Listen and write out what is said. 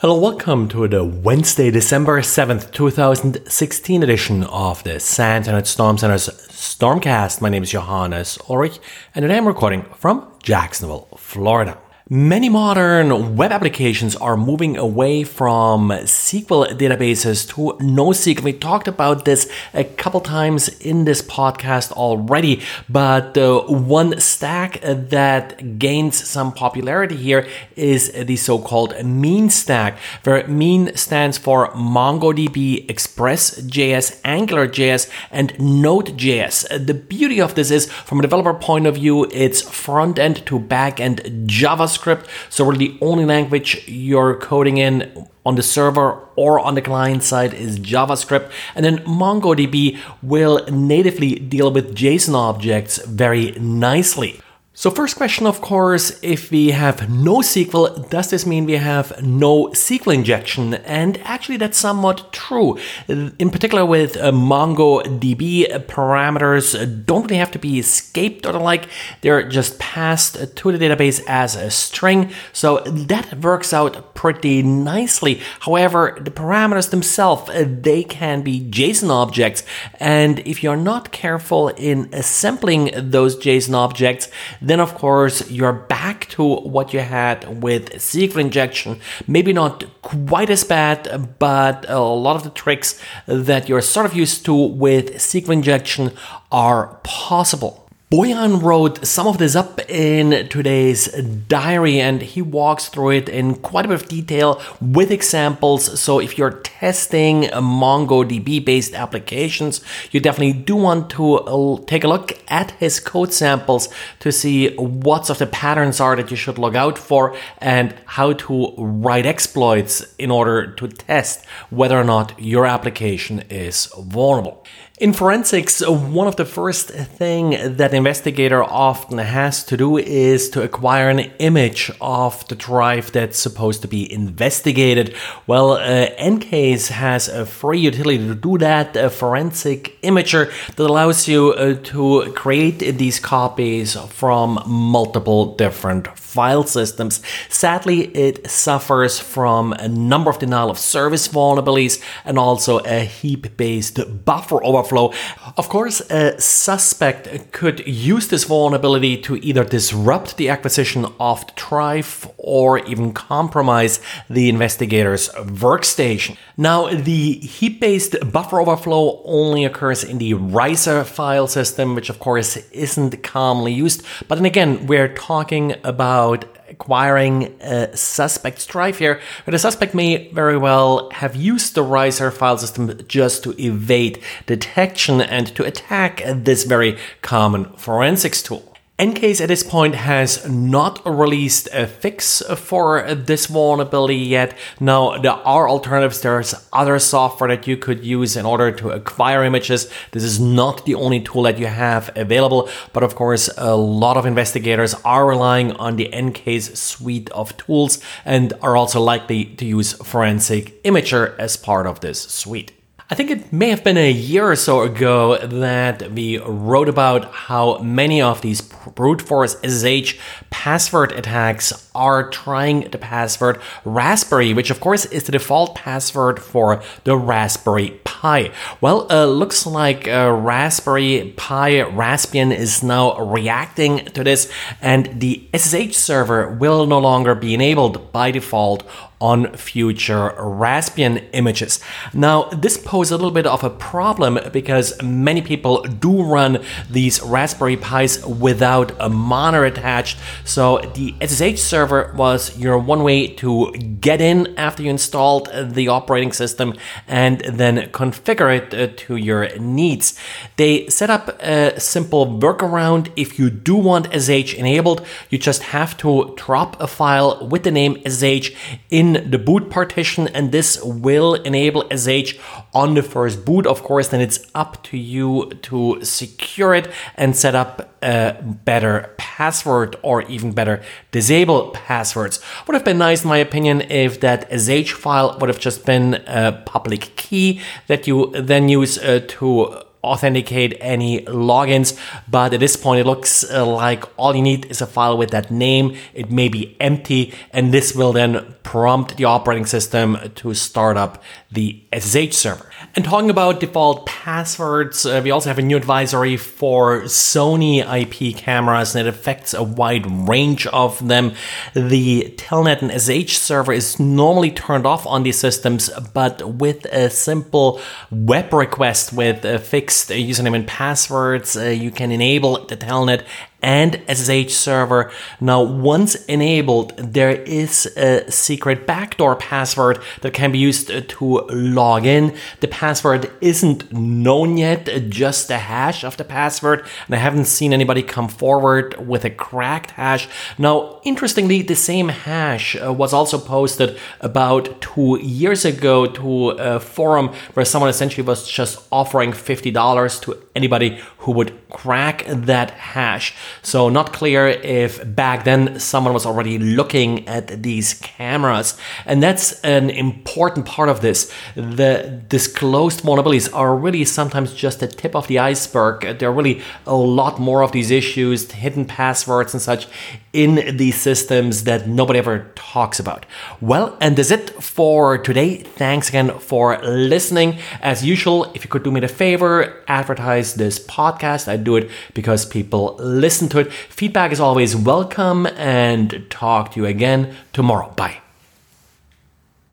Hello, welcome to the Wednesday, December 7th, 2016 edition of the SANS Internet Storm Center's Stormcast. My name is Johannes Ulrich, and today I'm recording from Jacksonville, Florida. Many modern web applications are moving away from SQL databases to NoSQL. We talked about this a couple times in this podcast already, but uh, one stack that gains some popularity here is the so-called mean stack, where mean stands for MongoDB, Express.js, AngularJS, and Node.js. The beauty of this is, from a developer point of view, it's front end to back end JavaScript JavaScript. So really the only language you're coding in on the server or on the client side is JavaScript. And then MongoDB will natively deal with JSON objects very nicely. So first question, of course, if we have no SQL, does this mean we have no SQL injection? And actually that's somewhat true. In particular with uh, MongoDB, parameters don't really have to be escaped or the like. They're just passed to the database as a string. So that works out pretty nicely. However, the parameters themselves, uh, they can be JSON objects. And if you're not careful in assembling those JSON objects, then of course you're back to what you had with SQL injection. Maybe not quite as bad, but a lot of the tricks that you're sort of used to with SQL injection are possible. Bojan wrote some of this up in today's diary and he walks through it in quite a bit of detail with examples. So if you're testing MongoDB based applications, you definitely do want to uh, take a look at his code samples to see what sort of patterns are that you should look out for and how to write exploits in order to test whether or not your application is vulnerable. In forensics, one of the first thing that investigator often has to do is to acquire an image of the drive that's supposed to be investigated. Well, uh, EnCase has a free utility to do that, a forensic imager that allows you uh, to create these copies from multiple different file systems. Sadly, it suffers from a number of denial of service vulnerabilities and also a heap-based buffer overflow. Of course, a suspect could use this vulnerability to either disrupt the acquisition of the drive or even compromise the investigator's workstation. Now, the heap-based buffer overflow only occurs in the Reiser file system, which of course isn't commonly used. But then again, we're talking about acquiring a suspect's drive here, but the suspect may very well have used the Reiser file system just to evade detection and to attack this very common forensics tool. EnCase at this point has not released a fix for this vulnerability yet. Now, there are alternatives. There's other software that you could use in order to acquire images. This is not the only tool that you have available, but of course, a lot of investigators are relying on the EnCase suite of tools and are also likely to use Forensic Imager as part of this suite. I think it may have been a year or so ago that we wrote about how many of these brute force SSH password attacks are trying the password Raspberry, which of course is the default password for the Raspberry Pi. Well, uh, looks like uh, Raspberry Pi Raspbian is now reacting to this, and the SSH server will no longer be enabled by default on future Raspbian images. Now, this poses a little bit of a problem because many people do run these Raspberry Pis without a monitor attached. So the SSH server was your one way to get in after you installed the operating system and then configure it uh, to your needs. They set up a simple workaround. If you do want SSH enabled, you just have to drop a file with the name SSH in in the boot partition and this will enable SH on the first boot. Of course, then it's up to you to secure it and set up a better password or even better disable passwords. Would have been nice, in my opinion, if that SH file would have just been a public key that you then use uh, to authenticate any logins, but at this point, it looks uh, like all you need is a file with that name. It may be empty, and this will then prompt the operating system to start up the SSH server. And talking about default passwords, uh, we also have a new advisory for Sony IP cameras, and it affects a wide range of them. The Telnet and SSH server is normally turned off on these systems, but with a simple web request with a fixed username and passwords, uh, you can enable the Telnet and SSH server. Now, once enabled, there is a secret backdoor password that can be used to log in. The password isn't known yet, just the hash of the password, and I haven't seen anybody come forward with a cracked hash. Now, interestingly, the same hash uh, was also posted about two years ago to a forum where someone essentially was just offering $50 to anybody who would crack that hash. So not clear if back then someone was already looking at these cameras. And that's an important part of this. The disclosed vulnerabilities are really sometimes just the tip of the iceberg. There are really a lot more of these issues, hidden passwords and such in these systems that nobody ever talks about. Well, and that's it for today. Thanks again for listening. As usual, if you could do me the favor, advertise this podcast. I do it because people listen to it. Feedback is always welcome and talk to you again tomorrow. Bye.